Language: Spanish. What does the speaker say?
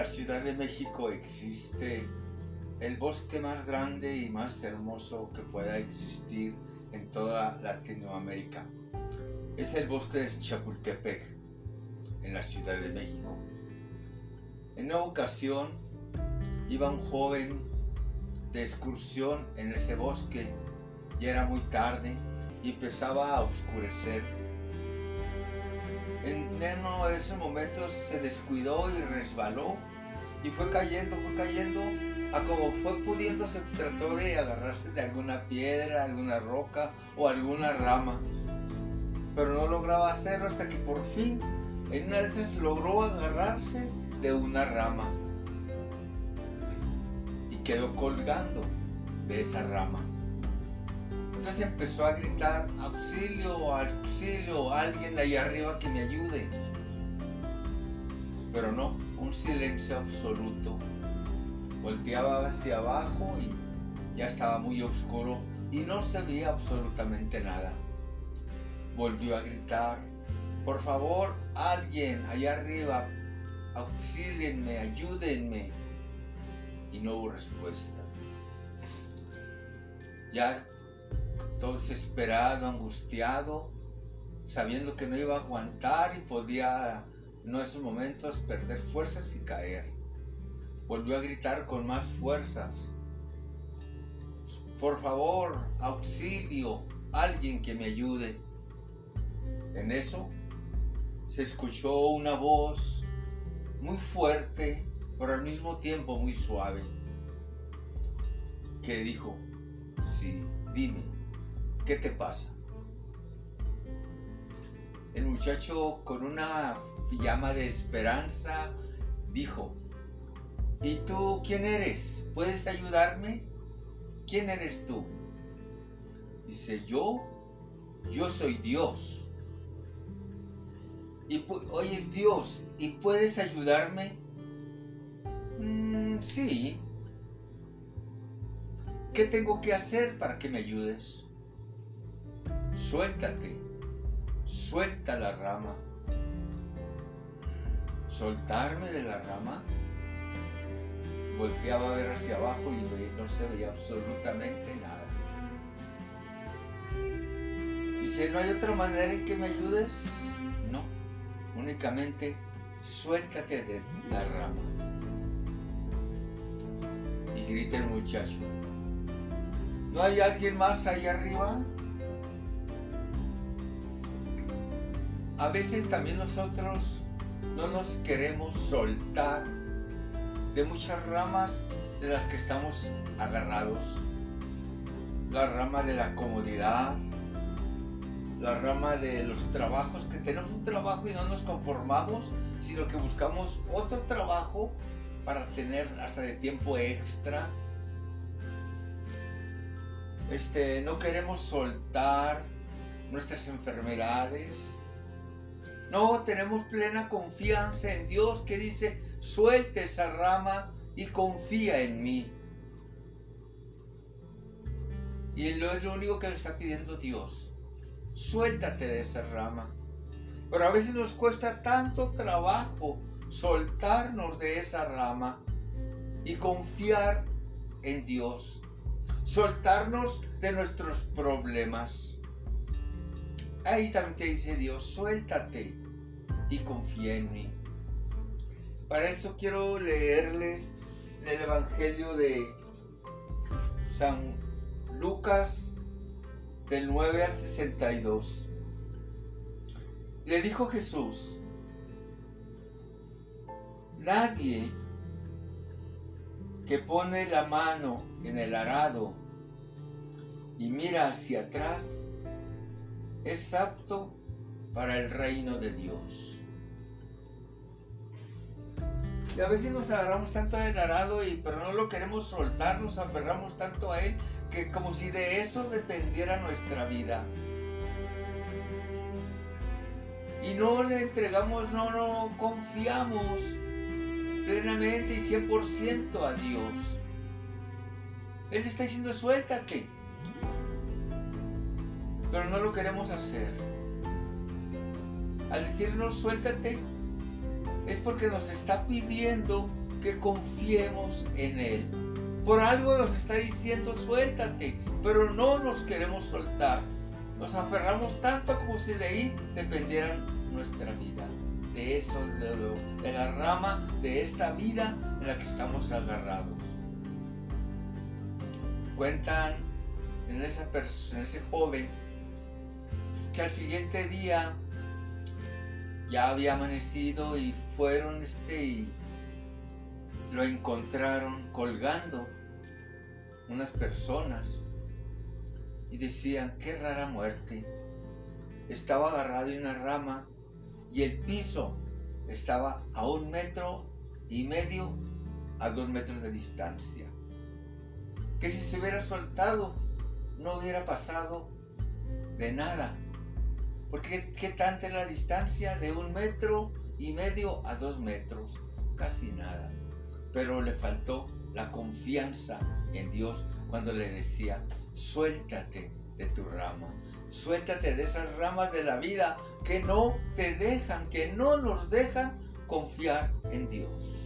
la Ciudad de México existe el bosque más grande y más hermoso que pueda existir en toda Latinoamérica. Es el bosque de Chapultepec, en la Ciudad de México. En una ocasión iba un joven de excursión en ese bosque y era muy tarde y empezaba a oscurecer. En uno de esos momentos se descuidó y resbaló y fue cayendo, fue cayendo a como fue pudiendo se trató de agarrarse de alguna piedra, alguna roca o alguna rama. Pero no lograba hacerlo hasta que por fin en una de logró agarrarse de una rama. Y quedó colgando de esa rama. Entonces empezó a gritar, auxilio, auxilio, alguien ahí arriba que me ayude. Pero no, un silencio absoluto Volteaba hacia abajo y ya estaba muy oscuro y no se veía absolutamente nada. Volvió a gritar, por favor, alguien allá arriba, auxílienme, ayúdenme. Y no hubo respuesta. Ya todo desesperado, angustiado, sabiendo que no iba a aguantar y podía en esos momentos perder fuerzas y caer volvió a gritar con más fuerzas. Por favor, auxilio, alguien que me ayude. En eso se escuchó una voz muy fuerte, pero al mismo tiempo muy suave, que dijo, sí, dime, ¿qué te pasa? El muchacho con una llama de esperanza dijo, ¿Y tú quién eres? ¿Puedes ayudarme? ¿Quién eres tú? Dice, yo, yo soy Dios. Y hoy es Dios. ¿Y puedes ayudarme? Mm, sí. ¿Qué tengo que hacer para que me ayudes? Suéltate. Suelta la rama. ¿Soltarme de la rama? volteaba a ver hacia abajo y no se veía absolutamente nada. Dice, ¿no hay otra manera en que me ayudes? No, únicamente suéltate de la rama. Y grita el muchacho, ¿no hay alguien más ahí arriba? A veces también nosotros no nos queremos soltar de muchas ramas de las que estamos agarrados. La rama de la comodidad, la rama de los trabajos, que tenemos un trabajo y no nos conformamos, sino que buscamos otro trabajo para tener hasta de tiempo extra. Este, no queremos soltar nuestras enfermedades. No, tenemos plena confianza en Dios que dice, suelte esa rama y confía en mí. Y es lo único que le está pidiendo Dios. Suéltate de esa rama. Pero a veces nos cuesta tanto trabajo soltarnos de esa rama y confiar en Dios. Soltarnos de nuestros problemas. Ahí también te dice Dios, suéltate y confía en mí. Para eso quiero leerles el Evangelio de San Lucas del 9 al 62. Le dijo Jesús, nadie que pone la mano en el arado y mira hacia atrás es apto para el reino de Dios. A veces nos agarramos tanto del arado, y, pero no lo queremos soltar, nos aferramos tanto a él, que como si de eso dependiera nuestra vida. Y no le entregamos, no, no confiamos plenamente y 100% a Dios. Él está diciendo, suéltate. Pero no lo queremos hacer. Al decirnos, suéltate, es porque nos está pidiendo que confiemos en Él. Por algo nos está diciendo suéltate, pero no nos queremos soltar. Nos aferramos tanto como si de ahí dependiera nuestra vida. De eso, de, la rama de esta vida en la que estamos agarrados. Cuentan en, esa en ese joven que al siguiente día ya había amanecido y fueron este y lo encontraron colgando unas personas y decían, qué rara muerte. Estaba agarrado en una rama y el piso estaba a un metro y medio a dos metros de distancia. Que si se hubiera soltado no hubiera pasado de nada. Porque qué tanta es la distancia de un metro y medio a dos metros. Casi nada. Pero le faltó la confianza en Dios cuando le decía, suéltate de tu rama. Suéltate de esas ramas de la vida que no te dejan, que no nos dejan confiar en Dios.